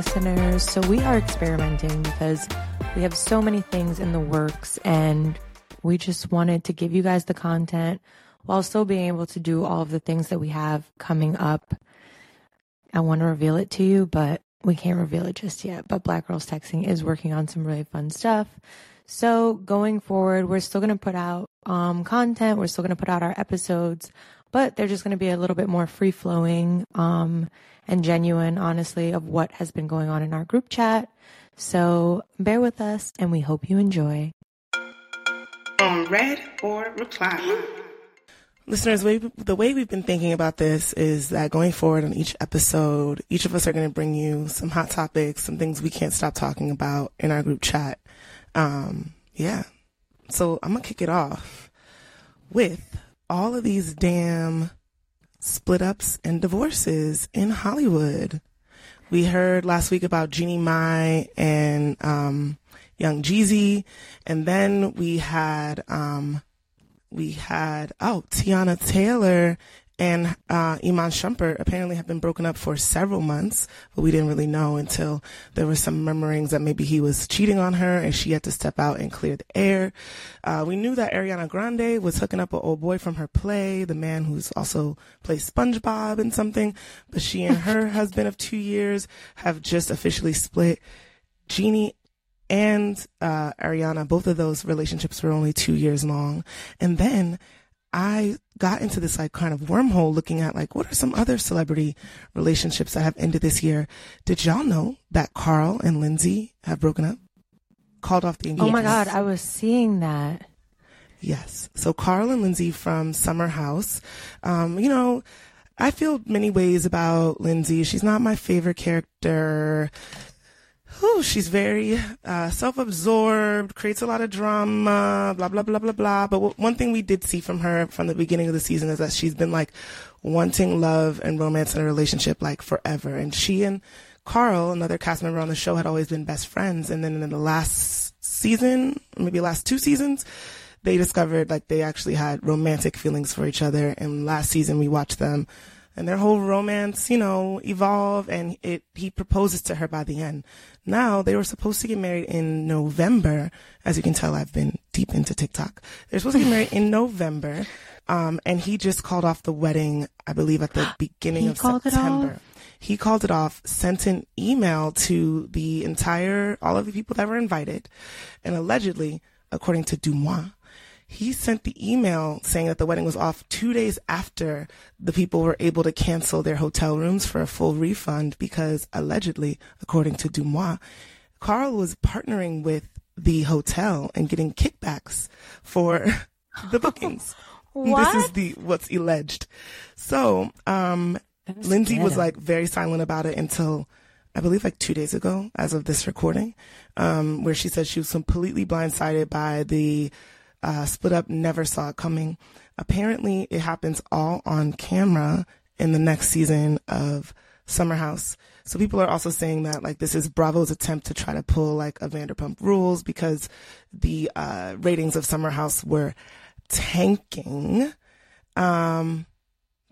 Listeners. So, we are experimenting because we have so many things in the works, and we just wanted to give you guys the content while still being able to do all of the things that we have coming up. I want to reveal it to you, but we can't reveal it just yet. But Black Girls Texting is working on some really fun stuff. So going forward, we're still going to put out um, content. We're still going to put out our episodes, but they're just going to be a little bit more free flowing um, and genuine, honestly, of what has been going on in our group chat. So bear with us and we hope you enjoy. On read or reply. Listeners, we, the way we've been thinking about this is that going forward on each episode, each of us are going to bring you some hot topics, some things we can't stop talking about in our group chat. Um, yeah. So I'm going to kick it off with all of these damn split ups and divorces in Hollywood. We heard last week about Jeannie Mai and um, Young Jeezy, and then we had um, we had oh Teyana Taylor and uh, Iman Shumpert apparently have been broken up for several months, but we didn't really know until there were some murmurings that maybe he was cheating on her and she had to step out and clear the air. Uh, we knew that Ariana Grande was hooking up an old boy from her play, the man who's also plays SpongeBob and something, but she and her husband of two years have just officially split. Jeannie and uh, Ariana, both of those relationships were only two years long. And then I got into this like kind of wormhole looking at like what are some other celebrity relationships that have ended this year. Did y'all know that Carl and Lindsay have broken up? Called off the engagement. Oh my God, I was seeing that. Yes. So Carl and Lindsay from Summer House. Um, you know, I feel many ways about Lindsay. She's not my favorite character. Ooh, she's very uh, self-absorbed, creates a lot of drama, blah blah blah blah blah. But w- one thing we did see from her from the beginning of the season is that she's been like wanting love and romance in a relationship like forever. And she and Carl, another cast member on the show, had always been best friends. And then in the last season, maybe last two seasons, they discovered like they actually had romantic feelings for each other. And last season we watched them and their whole romance, you know, evolve and it, he proposes to her by the end. Now they were supposed to get married in November. As you can tell, I've been deep into TikTok. They're supposed to get married in November. Um, and he just called off the wedding, I believe at the beginning of September. He called it off, sent an email to the entire, all of the people that were invited. And allegedly, according to DeuxMoi, he sent the email saying that the wedding was off two days after the people were able to cancel their hotel rooms for a full refund because allegedly, according to DeuxMoi, Carl was partnering with the hotel and getting kickbacks for the bookings. This is the what's alleged. So, um, Lindsay was like very silent about it until I believe like two days ago, as of this recording, um, where she said she was completely blindsided by the uh, split up, never saw it coming. Apparently, it happens all on camera in the next season of Summer House. So people are also saying that like this is Bravo's attempt to try to pull like a Vanderpump Rules because the uh, ratings of Summer House were tanking. Um,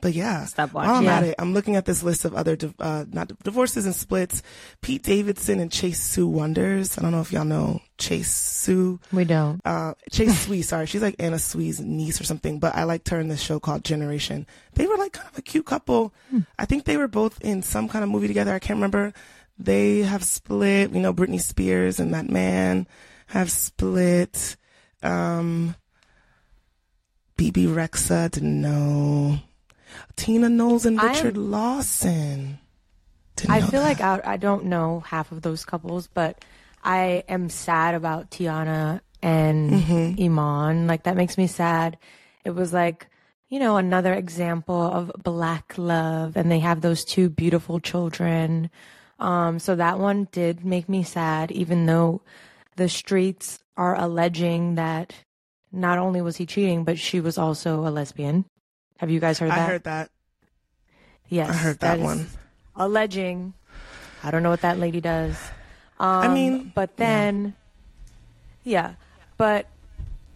but yeah, Stop while I'm watching. at it, I'm looking at this list of other uh, not divorces and splits. Pete Davidson and Chase Sui Wonders. I don't know if y'all know Chase Sui. We don't. Uh, Chase Sue. sorry, she's like Anna Sui's niece or something. But I liked her in this show called Generation. They were like kind of a cute couple. I think they were both in some kind of movie together. I can't remember. They have split. We know Britney Spears and that man have split. Um, Bebe Rexha didn't know. Tina Knowles and I'm- Richard Lawson. Didn't I feel that. like I, I don't know half of those couples, but I am sad about Teyana and Mm-hmm. Iman. Like that makes me sad. It was like you know, another example of black love, and they have those two beautiful children. Um, so that one did make me sad, even though the streets are alleging that not only was he cheating, but she was also a lesbian. Have you guys heard that? I heard that. Yes, I heard that, one. Alleging. I don't know what that lady does. Um, I mean, but then, yeah. yeah, but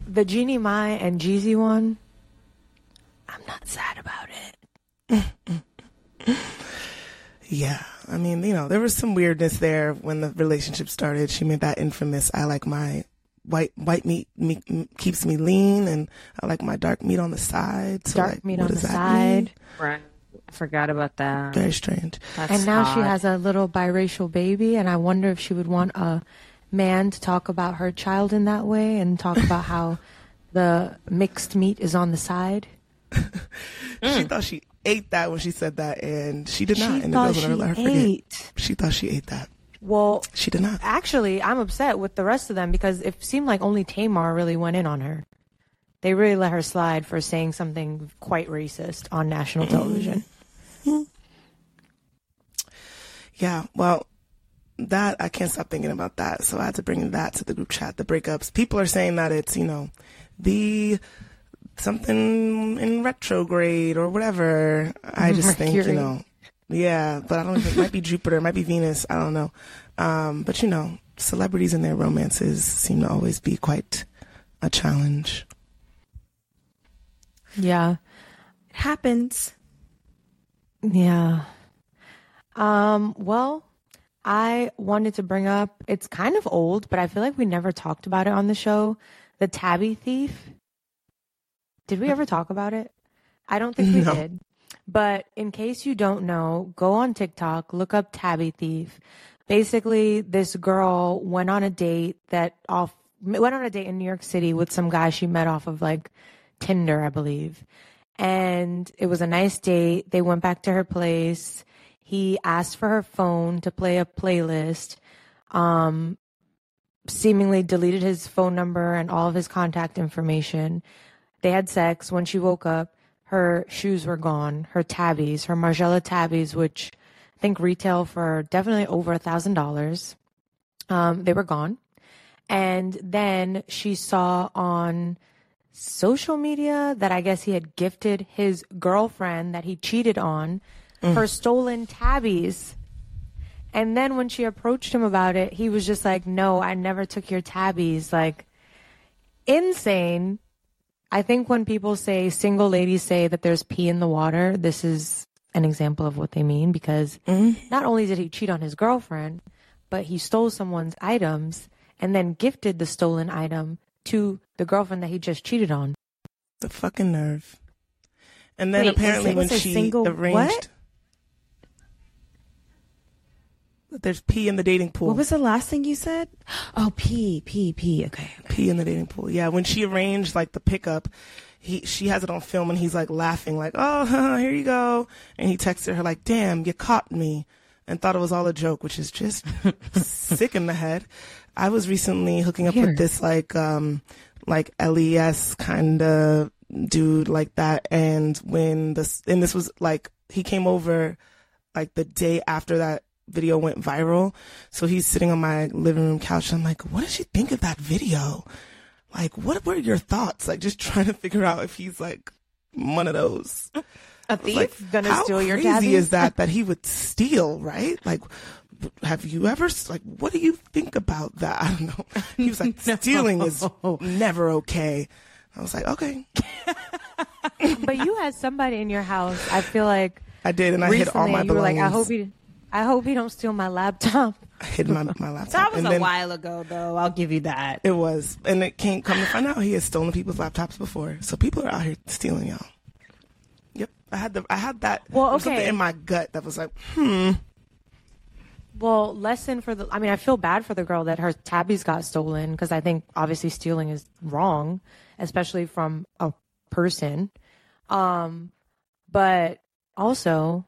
the Jeannie Mai and Jeezy one, I'm not sad about it. yeah, I mean, you know, there was some weirdness there when the relationship started. She made that infamous "I like my white white meat, meat keeps me lean, and I like my dark meat on the side." So dark like, meat on the side, mean? right? I forgot about that. Very strange. That's and now odd. she has a little biracial baby, and I wonder if she would want a man to talk about her child in that way and talk about how the mixed meat is on the side. she mm. thought she ate that when she said that, and she did not. She and thought it doesn't let her forget. She thought she ate that. Well, she did not. Actually, I'm upset with the rest of them because it seemed like only Tamar really went in on her. They really let her slide for saying something quite racist on national television. Yeah, well, that I can't stop thinking about that. So I had to bring that to the group chat. The breakups. People are saying that it's you know the something in retrograde or whatever. I just Mercury. think you know, yeah. But I don't. Know, it might be Jupiter. It might be Venus. I don't know. Um, but you know, celebrities and their romances seem to always be quite a challenge. Yeah, it happens. Yeah. Um, well, I wanted to bring up it's kind of old, but I feel like we never talked about it on the show. The Tabby Thief. Did we ever talk about it? I don't think we no. did. But in case you don't know, go on TikTok, look up Tabby Thief. Basically, this girl went on a date that off went on a date in New York City with some guy she met off of like Tinder, I believe and it was a nice date. They went back to her place. He asked for her phone to play a playlist. Um, seemingly deleted his phone number and all of his contact information. They had sex. When she woke up, her shoes were gone. Her tabbies, her Margiela tabbies, which I think retail for definitely over a thousand dollars. Um, they were gone. And then she saw on social media that I guess he had gifted his girlfriend that he cheated on mm. her stolen tabbies. And then when she approached him about it, he was just like, No, I never took your tabbies. Like, insane. I think when people say, single ladies say that there's pee in the water, this is an example of what they mean because mm. not only did he cheat on his girlfriend, but he stole someone's items and then gifted the stolen item to the girlfriend that he just cheated on. The fucking nerve. And then Wait, apparently when she single, arranged what? There's pee in the dating pool. What was the last thing you said? Oh, pee, pee, pee. Okay, okay. Pee in the dating pool. Yeah, when she arranged like the pickup, he she has it on film and he's like laughing like, "Oh, here you go." And he texted her like, "Damn, you caught me." And thought it was all a joke, which is just sick in the head. I was recently hooking up Here. with this like um like LES kind of dude like that and when this and this was like he came over like the day after that video went viral. So he's sitting on my living room couch and I'm like, what did she think of that video? Like, what were your thoughts? Like just trying to figure out if he's like one of those. A thief like, gonna steal your How crazy is that that he would steal, right? Like, have you ever like what do you think about that i don't know he was like no. stealing is never okay i was like okay but you had somebody in your house i feel like i did and i hid all my belongings. like i hope he i hope he don't steal my laptop I hid my, my laptop. That was and a then, while ago, though. I'll give you that. It was, and it can't come to find out he has stolen people's laptops before. So people are out here stealing y'all. Yep, I had the I had that. Well, okay. Something in my gut that was like, hmm. Well, lesson for the. I mean, I feel bad for the girl that her tabbies got stolen because I think obviously stealing is wrong, especially from a person. Um, but also,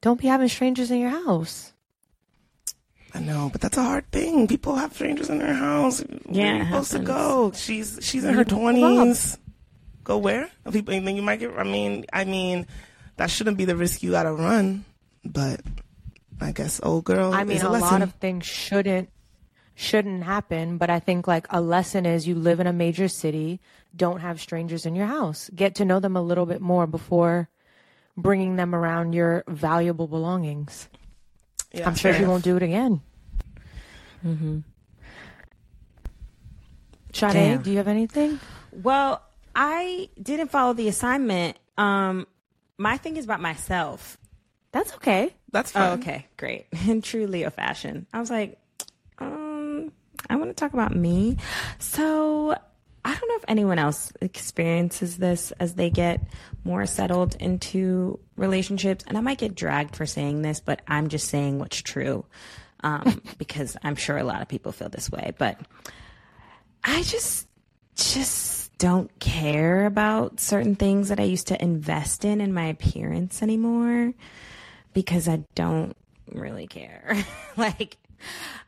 don't be having strangers in your house. I know, but that's a hard thing. People have strangers in their house. Yeah, Where are you supposed to go? She's she's in her twenties. go where? People, and then you might get. I mean, I mean, that shouldn't be the risk you gotta run. But I guess old girl. I mean, is a, a, lesson. lot of things shouldn't shouldn't happen, but I think like a lesson is you live in a major city, don't have strangers in your house. Get to know them a little bit more before bringing them around your valuable belongings. Yeah, I'm sure fair she won't do it again. Mm-hmm. Sade, Damn. do you have anything? Well, I didn't follow the assignment. Um, my thing is about myself. That's okay. That's fine. Oh, okay, great. In true Leo fashion, I was like, um, I want to talk about me. So I don't know if anyone else experiences this as they get more settled into relationships, and I might get dragged for saying this, but I'm just saying what's true um, because I'm sure a lot of people feel this way. But I just just don't care about certain things that I used to invest in in my appearance anymore because I don't really care. like,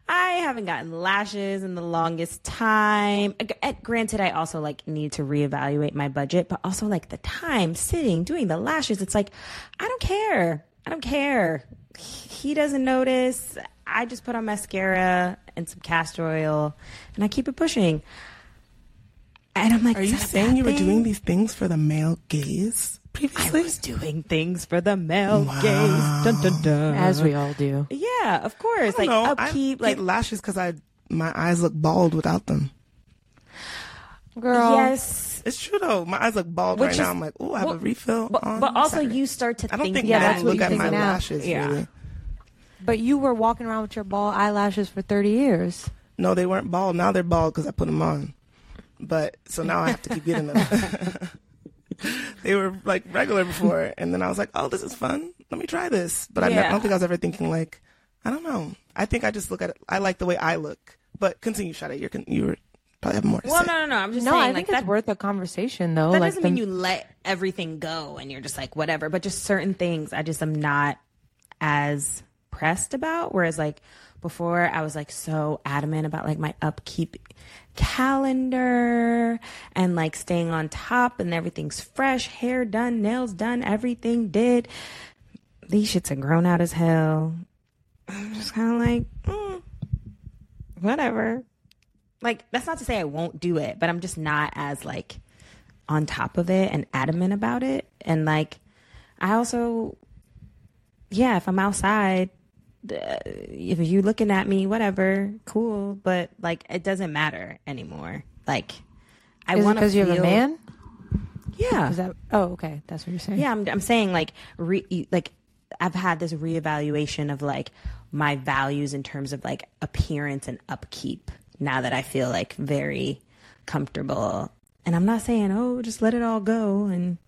I haven't gotten lashes in the longest time. Uh, Granted, I also like need to reevaluate my budget, but also like the time sitting doing the lashes. It's like, I don't care. I don't care. He doesn't notice. I just put on mascara and some castor oil and I keep it pushing. And I'm like, Are you saying you were doing these things for the male gaze I previously? was doing things for the male gaze. Dun, dun, dun. As we all do. Yeah, of course. I Like don't know. upkeep, I like get lashes because I my eyes look bald without them. Girl. yes. It's true though. My eyes look bald Which right now. I'm like, oh, I have well, a refill. But, on but also, Saturday. you start to I don't think, think Yeah, men that's what look you at think my now. lashes. Yeah. Really. But you were walking around with your bald eyelashes for 30 years. No, they weren't bald. Now they're bald because I put them on. But so now I have to keep getting them. they were like regular before, and then I was like, "Oh, this is fun. Let me try this." But I, ne- I don't think I was ever thinking like, I don't know. I think I just look at it. I like the way I look. But continue, Sade. You're con- you were probably have more to well, say. no, no, no. I'm just No, saying, I like think that. it's worth a conversation though. that like doesn't the- mean you let everything go and you're just like whatever. But just certain things, I just am not as pressed about. Whereas like before, I was like so adamant about like my upkeep calendar and like staying on top and everything's fresh, hair done, nails done, everything did. These shits are grown out as hell. I'm just kind of like, mm, whatever. Like that's not to say I won't do it, but I'm just not as like on top of it and adamant about it. And like, I also, yeah, if I'm outside, if you looking at me, whatever, cool. But like, it doesn't matter anymore. Like, I want to because you have a man? Yeah, Is that? Oh, okay. That's what you're saying. yeah, I'm, I'm saying like re, like I've had this reevaluation of like my values in terms of like appearance and upkeep now that I feel like very comfortable. And I'm not saying, "Oh, just let it all go." And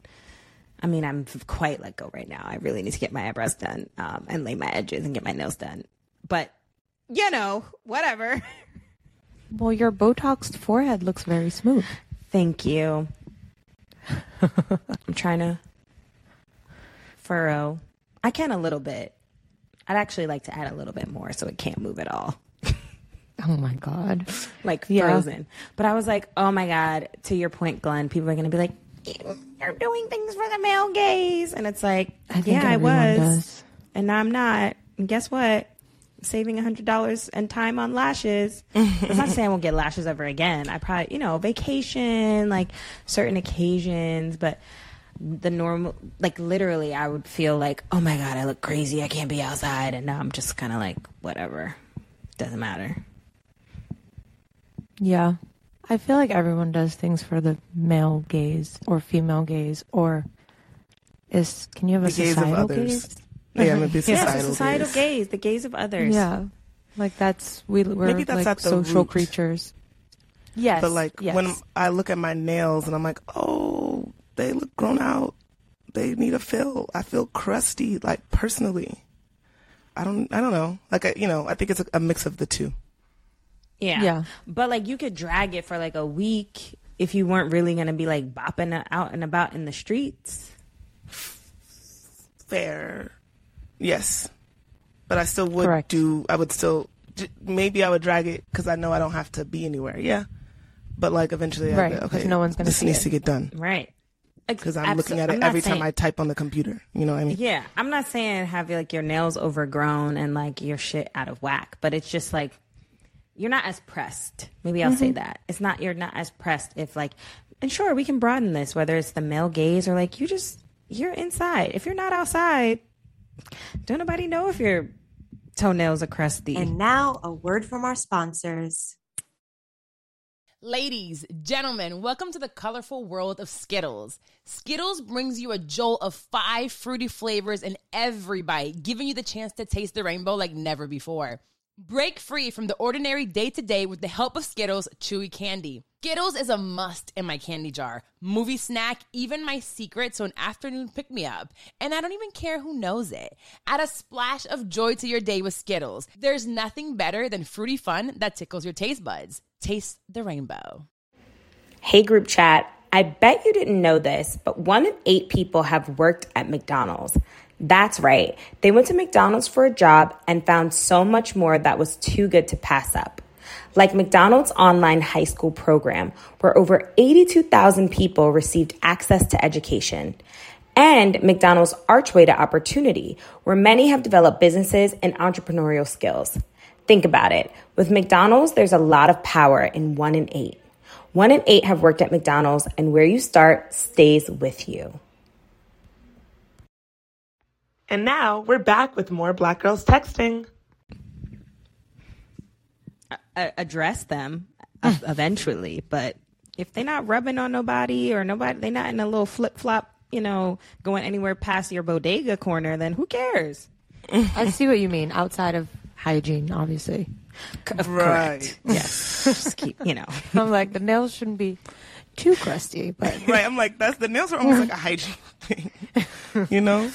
I mean, I'm quite let go right now. I really need to get my eyebrows done um, and lay my edges and get my nails done. But you know, whatever. Well, your Botoxed forehead looks very smooth. Thank you. I'm trying to furrow. I can a little bit. I'd actually like to add a little bit more so it can't move at all. Oh my god. Like Yeah. frozen. But I was like, oh my God, to your point, Glenn, people are going to be like, you're doing things for the male gaze. And it's like, I yeah, I was. does. And now I'm not. And guess what? Saving $100 and time on lashes. That's not saying say I won't get lashes ever again. I probably, you know, vacation, like certain occasions, but the normal, like literally, I would feel like, oh my God, I look crazy. I can't be outside. And now I'm just kind of like, whatever. Doesn't matter. Yeah. I feel like everyone does things for the male gaze or female gaze or is can you have a The gaze of societal others. gaze? Yeah, maybe Yeah, societal, it's societal gaze. gaze. the gaze of others. Yeah. Like that's we we're Maybe that's like at the social root. creatures. Yes. But like yes. when I look at my nails and I'm like, oh, they look grown out. They need a fill. I feel crusty, like personally. I don't. I don't know. Like I, you know, I think it's a, a mix of the two. Yeah. Yeah. But like you could drag it for like a week if you weren't really going to be like bopping out and about in the streets. Fair. Yes, but I still would Correct. do. I would still. Maybe I would drag it because I know I don't have to be anywhere. Yeah, but like eventually, I'd Right, okay, no one's gonna This see needs it. to get done. Right. because I'm Abso- looking at it I'm not every time I type on the computer. You know what I mean? Yeah, I'm not saying have like your nails overgrown and like your shit out of whack, but it's just like you're not as pressed. Maybe I'll say mm-hmm. that. It's not you're not as pressed if like and sure we can broaden this whether it's the male gaze or like you just you're inside. If you're not outside, don't nobody know if your toenails are crusty. And now a word from our sponsors. Ladies, gentlemen, welcome to the colorful world of Skittles. Skittles brings you a jolt of five fruity flavors in every bite, giving you the chance to taste the rainbow like never before. Break free from the ordinary day to day with the help of Skittles Chewy Candy. Skittles is a must in my candy jar, movie snack, even my secret, so an afternoon pick me up. And I don't even care who knows it. Add a splash of joy to your day with Skittles. There's nothing better than fruity fun that tickles your taste buds. Taste the rainbow. Hey, group chat. I bet you didn't know this, but one in eight people have worked at McDonald's. That's right. They went to McDonald's for a job and found so much more that was too good to pass up. Like McDonald's online high school program, where over 82,000 people received access to education. And McDonald's Archway to Opportunity, where many have developed businesses and entrepreneurial skills. Think about it. With McDonald's, there's a lot of power in one in eight. One in eight have worked at McDonald's, and where you start stays with you. And now we're back with more Black Girls Texting. A- address them e- hmm. eventually, but if they're not rubbing on nobody or nobody, they're not in a little flip flop, you know, going anywhere past your bodega corner, then who cares? I see what you mean. Outside of hygiene, obviously. Right. Yes, just keep, you know. I'm like the nails shouldn't be too crusty, but Right. I'm like, that's the nails are almost like a hygiene thing. you know?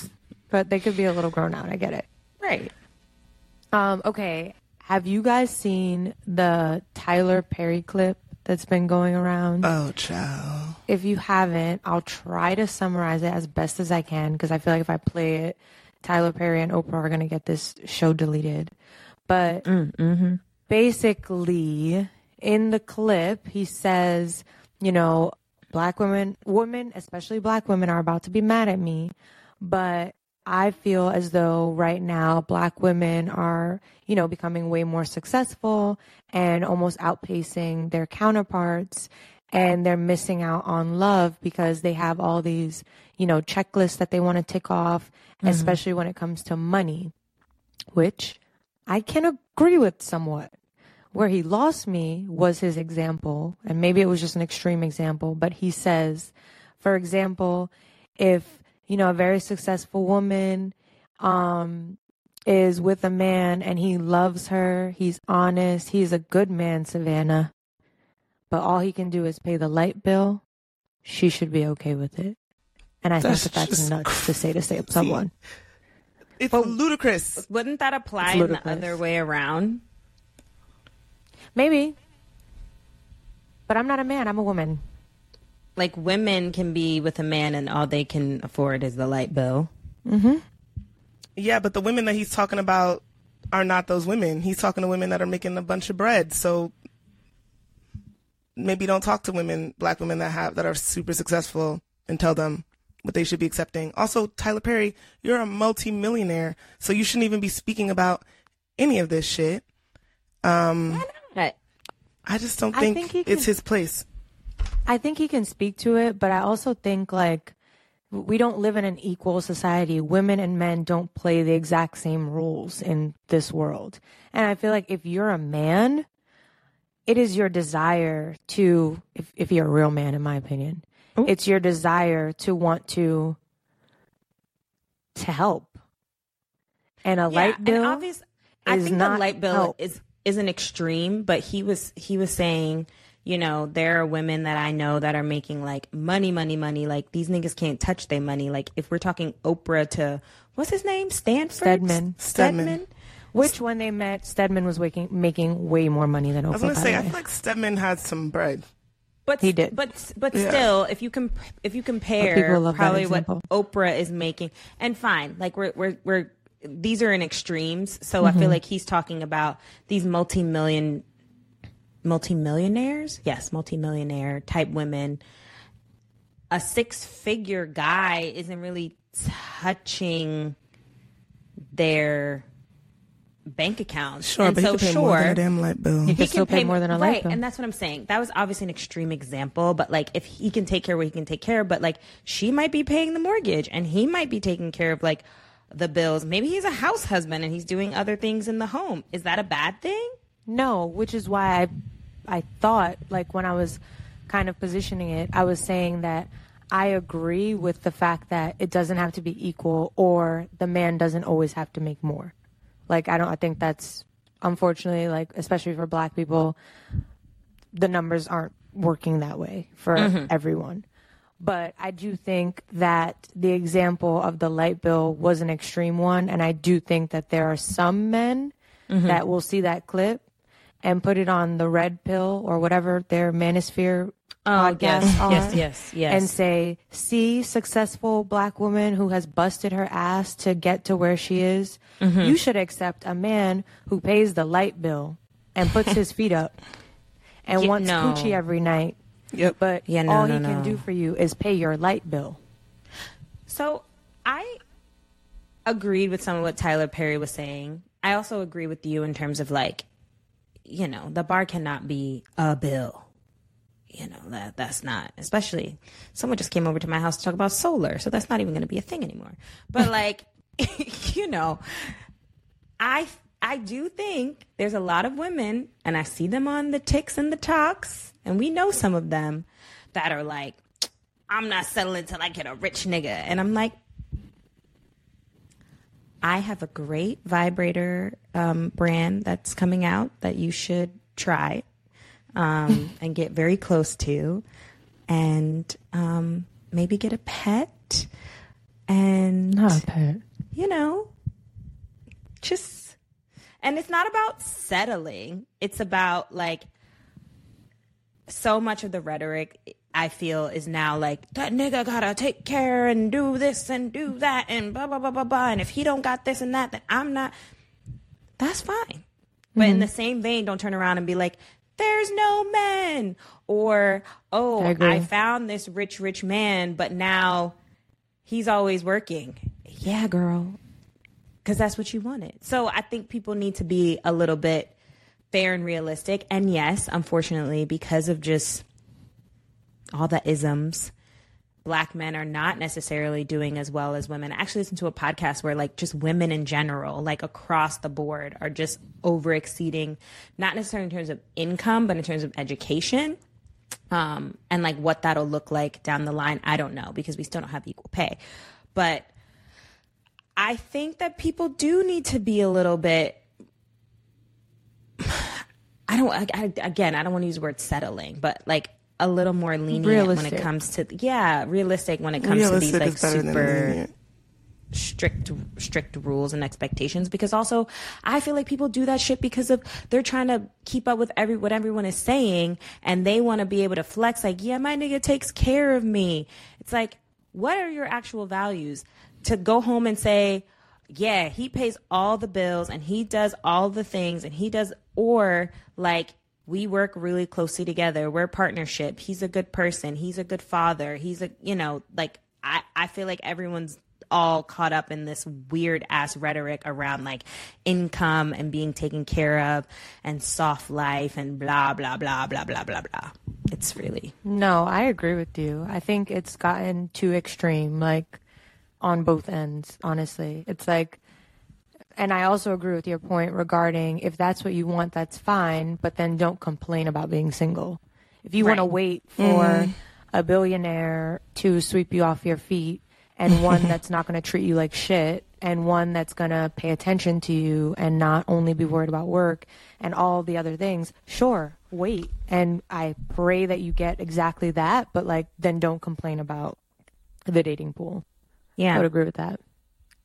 But they could be a little grown out. I get it. Right. Um, okay. Have you guys seen the Tyler Perry clip that's been going around? Oh, child. if you haven't, I'll try to summarize it as best as I can because I feel like if I play it, Tyler Perry and Oprah are going to get this show deleted. But basically, in the clip, he says, you know, black women, women, especially black women, are about to be mad at me, but I feel as though right now black women are, you know, becoming way more successful and almost outpacing their counterparts and they're missing out on love because they have all these, you know, checklists that they want to tick off, mm-hmm. especially when it comes to money, which I can agree with somewhat. Where he lost me was his example, and maybe it was just an extreme example, but he says, for example, if, you know, a very successful woman um is with a man and he loves her, he's honest, he's a good man, Savannah. But all he can do is pay the light bill, she should be okay with it. And I That's think that that's just nuts to say to say someone. It's ludicrous. Wouldn't that apply in the other way around? Maybe. But I'm not a man, I'm a woman. Like women can be with a man and all they can afford is the light bill. Yeah, but the women that he's talking about are not those women. He's talking to women that are making a bunch of bread. So maybe don't talk to women, black women that have that are super successful and tell them what they should be accepting. Also, Tyler Perry, you're a multi-millionaire, so you shouldn't even be speaking about any of this shit. Um, Right. I just don't think, think it's can- his place. I think he can speak to it, but I also think like we don't live in an equal society. Women and men don't play the exact same rules in this world. And I feel like if you're a man, it is your desire to if if you're a real man in my opinion, oh. it's your desire to want to to help. And a light bill obvious, I think the light bill help. is is an extreme, but he was he was saying, you know, there are women that I know that are making like money, money, money. Like these niggas can't touch their money. Like if we're talking Oprah to what's his name, Stanford Stedman. Stedman. which when they met, Stedman was making making way more money than Oprah. I was gonna say, I way. feel like Stedman had some bread. But He did. But but Yeah. still, if you comp- if you compare love probably what. Oprah is making, and fine, like we're we're we're these are in extremes. So I Mm-hmm. feel like he's talking about these multi million multi millionaires, yes, multi millionaire type women. a six figure guy isn't really touching their bank accounts. Sure, and but so he could pay sure, more than a damn light bill. He could still pay more than a light right, bill. and that's what I'm saying. That was obviously an extreme example, but like if he can take care of what he can take care of, but like she might be paying the mortgage and he might be taking care of like the bills. Maybe he's a house husband and he's doing other things in the home. Is that a bad thing? No, which is why I, I thought like when I was kind of positioning it, I was saying that I agree with the fact that it doesn't have to be equal or the man doesn't always have to make more. Like I don't I think that's unfortunately like especially for black people the numbers aren't working that way for mm-hmm. everyone. But I do think that the example of the light bill was an extreme one. And I do think that there are some men mm-hmm. that will see that clip and put it on the red pill or whatever their manosphere podcasts yes, are. yes, yes, yes. And say, see, successful black woman who has busted her ass to get to where she is. Mm-hmm. You should accept a man who pays the light bill and puts his feet up and Yeah, wants no. coochie every night. Yep. But Yeah, no, all no, he can do for you is pay your light bill. So I agreed with some of what Tyler Perry was saying. I also agree with you in terms of like, you know, the bar cannot be a bill. You know, that that's not especially someone just came over to my house to talk about solar, so that's not even gonna be a thing anymore. But like you know, I I do think there's a lot of women, and I see them on the ticks and the talks, and we know some of them that are like, I'm not settling till I get a rich nigga. And I'm like, I have a great vibrator um, brand that's coming out that you should try um, and get very close to, and um, maybe get a pet, and Not a pet. you know, just, and it's not about settling. It's about like, so much of the rhetoric I feel is now like that nigga gotta take care and do this and do that and blah blah blah blah blah. And if he don't got this and that, then I'm not. That's fine. But in mm-hmm. the same vein, don't turn around and be like, "There's no men," or "Oh, I. I found this rich rich man, but now he's always working." Yeah, girl, because that's what you wanted. So I think people need to be a little bit fair and realistic. And yes, unfortunately, because of just all the isms, black men are not necessarily doing as well as women. I actually listened to a podcast where like just women in general, like across the board, are just over exceeding, not necessarily in terms of income, but in terms of education. Um, and like what that'll look like down the line, I don't know because we still don't have equal pay. But I think that people do need to be a little bit I don't. I, I, again, I don't want to use the word settling, but like a little more lenient when it comes to yeah, realistic when it comes Realistic to these like is better than super strict strict rules and expectations. Because also, I feel like people do that shit because of they're trying to keep up with every what everyone is saying, and they want to be able to flex. Like, yeah, my nigga takes care of me. It's like, what are your actual values? To go home and say, yeah, he pays all the bills and he does all the things and he does, or like, we work really closely together. We're a partnership. He's a good person. He's a good father. He's a, you know, like, I, I feel like everyone's all caught up in this weird ass rhetoric around like income and being taken care of and soft life and blah, blah, blah, blah, blah, blah, blah. It's really, No, I agree with you. I think it's gotten too extreme, like on both ends, honestly. It's like, and I also agree with your point regarding if that's what you want, that's fine, but then don't complain about being single. If you want to wait for mm-hmm. a billionaire to sweep you off your feet and one that's not going to treat you like shit and one that's going to pay attention to you and not only be worried about work and all the other things, sure, wait. And I pray that you get exactly that, but like then don't complain about the dating pool. Yeah. I would agree with that.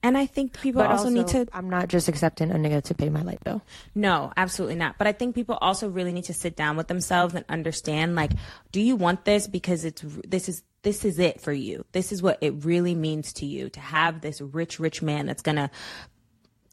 And I think people But also, need to I'm not just accepting a nigga to pay my light bill. No, absolutely not. But I think people also really need to sit down with themselves and understand like do you want this because it's this is this is it for you. This is what it really means to you to have this rich rich man that's going to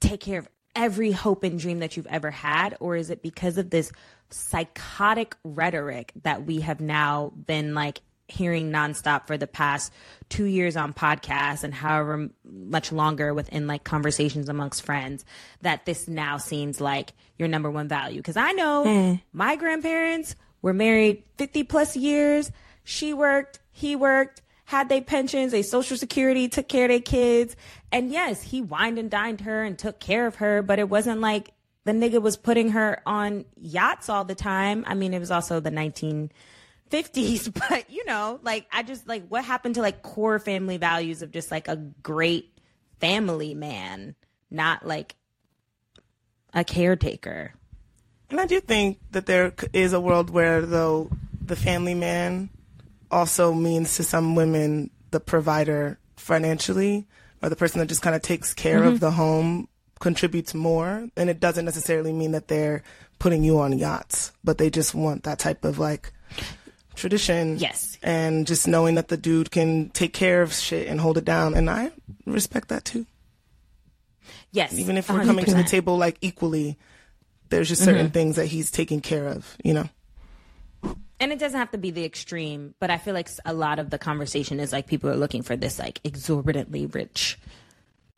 take care of every hope and dream that you've ever had or is it because of this psychotic rhetoric that we have now been like hearing nonstop for the past two years on podcasts and however much longer within like conversations amongst friends that this now seems like your number one value. Because I know Mm. my grandparents were married 50 plus years. She worked, he worked, had their pensions, they social security, took care of their kids. And yes, he wined and dined her and took care of her, but it wasn't like the nigga was putting her on yachts all the time. I mean, it was also the 1950s, but you know, like I just like what happened to like core family values of just like a great family man, not like a caretaker. And I do think that there is a world where, though, the family man also means to some women the provider financially, or the person that just kind of takes care of mm-hmm. the home contributes more. And it doesn't necessarily mean that they're putting you on yachts, but they just want that type of like tradition. Yes. And just knowing that the dude can take care of shit and hold it down. And I respect that too. Yes. Even if we're coming to the table like equally, there's just certain mm-hmm. things that he's taking care of, you know? and it doesn't have to be the extreme, but I feel like a lot of the conversation is like people are looking for this like exorbitantly rich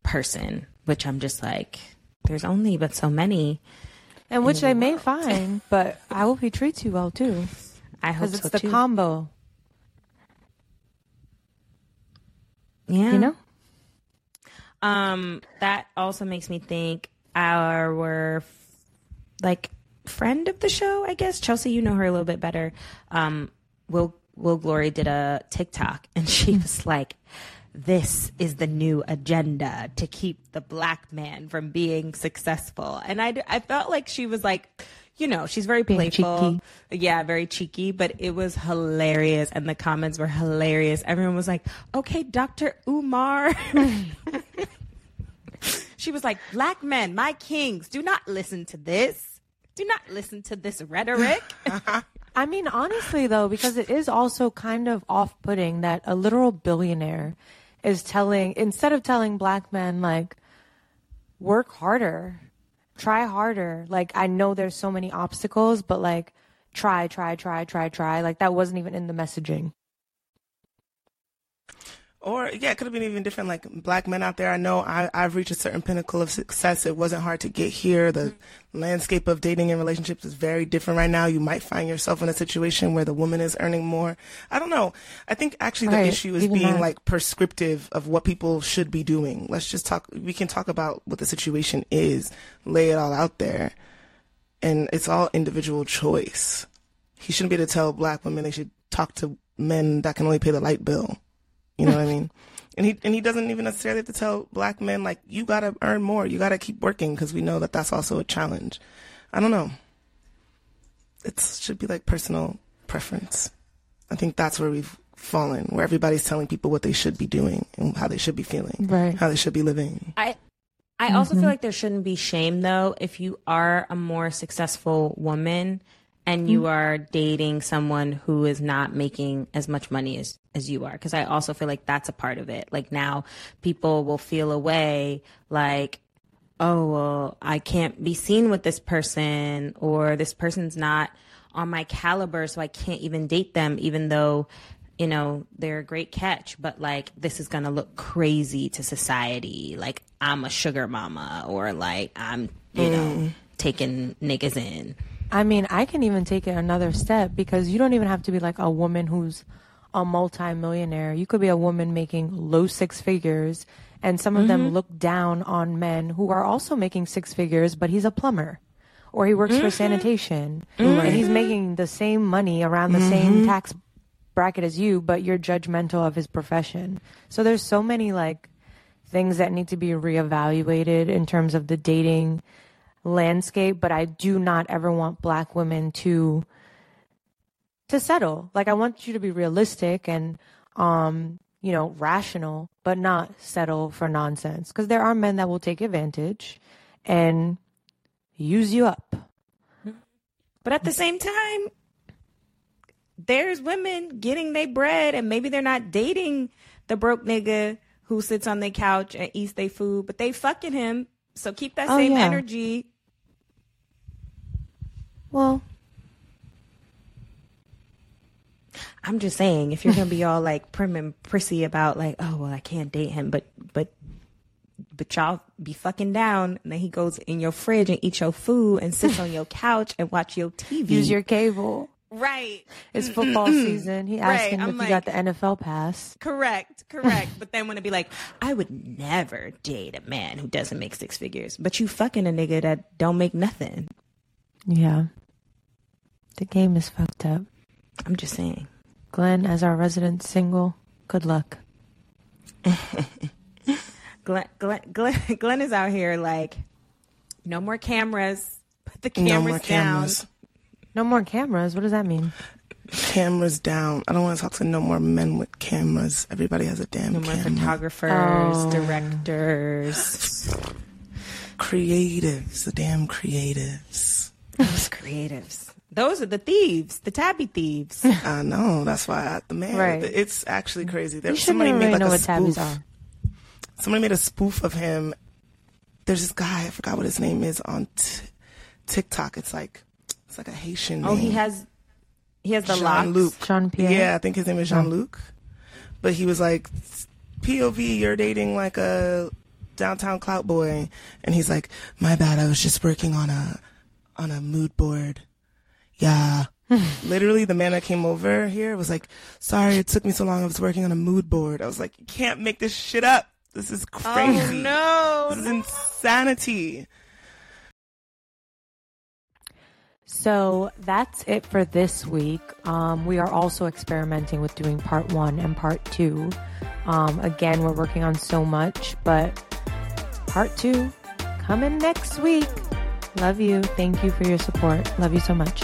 person, which I'm just like, there's only but so many. And which they may find, but I hope he treats you well too. I hope Because so it's the too. combo, yeah, you know? Um, that also makes me think our like friend of the show, I guess Chelsea. You know her a little bit better. Um, Will Will Glory did a TikTok, and she was like, "This is the new agenda to keep the black man from being successful." And I I felt like she was like. You know, she's very playful. cheeky. Yeah, very cheeky, but it was hilarious and the comments were hilarious. Everyone was like, "Okay, Dr. Umar." She was like, Black men, my kings, do not listen to this. Do not listen to this rhetoric. I mean, honestly, though, because it is also kind of off putting that a literal billionaire is telling, instead of telling black men, like, work harder, try harder. Like, I know there's so many obstacles, but like, try, try, try, try, try. Like, that wasn't even in the messaging. Or yeah, it could have been even different. Like black men out there, I know I, I've reached a certain pinnacle of success. It wasn't hard to get here. The mm-hmm. landscape of dating and relationships is very different right now. You might find yourself in a situation where the woman is earning more. I don't know. I think actually the Right, issue is even being that. like prescriptive of what people should be doing. Let's just talk. We can talk about what the situation is, lay it all out there, and it's all individual choice. He shouldn't be able to tell black women they should talk to men that can only pay the light bill. You know what I mean? And he and he doesn't even necessarily have to tell black men like you got to earn more, you got to keep working because we know that that's also a challenge. I don't know. It should be like personal preference. I think that's where we've fallen, where everybody's telling people what they should be doing and how they should be feeling, Right. how they should be living. I I also feel mm-hmm. like there shouldn't be shame though if you are a more successful woman and you mm-hmm. are dating someone who is not making as much money as as you are. Because I also feel like that's a part of it. Like now people will feel a way like oh well I can't be seen with this person or this person's not on my caliber so I can't even date them even though you know they're a great catch. But like this is gonna look crazy to society. Like I'm a sugar mama or like I'm you know taking niggas in I mean, I can even take it another step because you don't even have to be like a woman who's a multimillionaire. You could be a woman making low six figures, and some of them mm-hmm. look down on men who are also making six figures, but he's a plumber or he works for mm-hmm. sanitation mm-hmm. and he's making the same money around the same tax bracket as you, but you're judgmental of his profession. So there's so many like things that need to be reevaluated in terms of the dating landscape, but I do not ever want black women to to settle. Like I want you to be realistic and um, you know, rational, but not settle for nonsense because there are men that will take advantage and use you up. but at the same time there's women getting their bread and maybe they're not dating the broke nigga who sits on their couch and eats their food but they fucking him so keep that Oh, same yeah. energy Well, I'm just saying, if you're gonna be all like prim and prissy about like, oh well, I can't date him, but but but y'all be fucking down, and then he goes in your fridge and eats your food and sits on your couch and watch your TV. Use your cable. right. It's football season. He asked Right, him I'm if like- he got the NFL pass. Correct, correct. but then when it be like, I would never date a man who doesn't make six figures, but you fucking a nigga that don't make nothing. Yeah. The game is fucked up. I'm just saying. Glenn, as our resident single, good luck. Glenn, Glenn, Glenn, Glenn is out here like, no more cameras. Put the No cameras more down. cameras. No more cameras. What does that mean? Cameras down. I don't want to talk to no more men with cameras. Everybody has a damn No more camera. photographers, Oh. directors, creatives, the damn creatives. those creatives. Those are the thieves, the Tabi thieves. I know. That's why I, the man. Right. It's actually crazy. There, You shouldn't somebody made like know a what Tabis spoof. are. Somebody made a spoof of him. There's this guy. I forgot what his name is on t- TikTok. It's like it's like a Haitian. oh, he has, he has the locks. Jean Luc. Jean Pierre. Yeah, I think his name is oh. Jean Luc. But he was like, POV, you're dating like a downtown clout boy, and he's like, my bad, I was just working on a on a mood board. Yeah. Literally, the man that came over here was like, sorry, it took me so long. I was working on a mood board. I was like, you can't make this shit up. This is crazy. Oh, no. This is insanity. So that's it for this week. Um, we are also experimenting with doing part one and part two. Um, again, we're working on so much, but part two coming next week. Love you. Thank you for your support. Love you so much.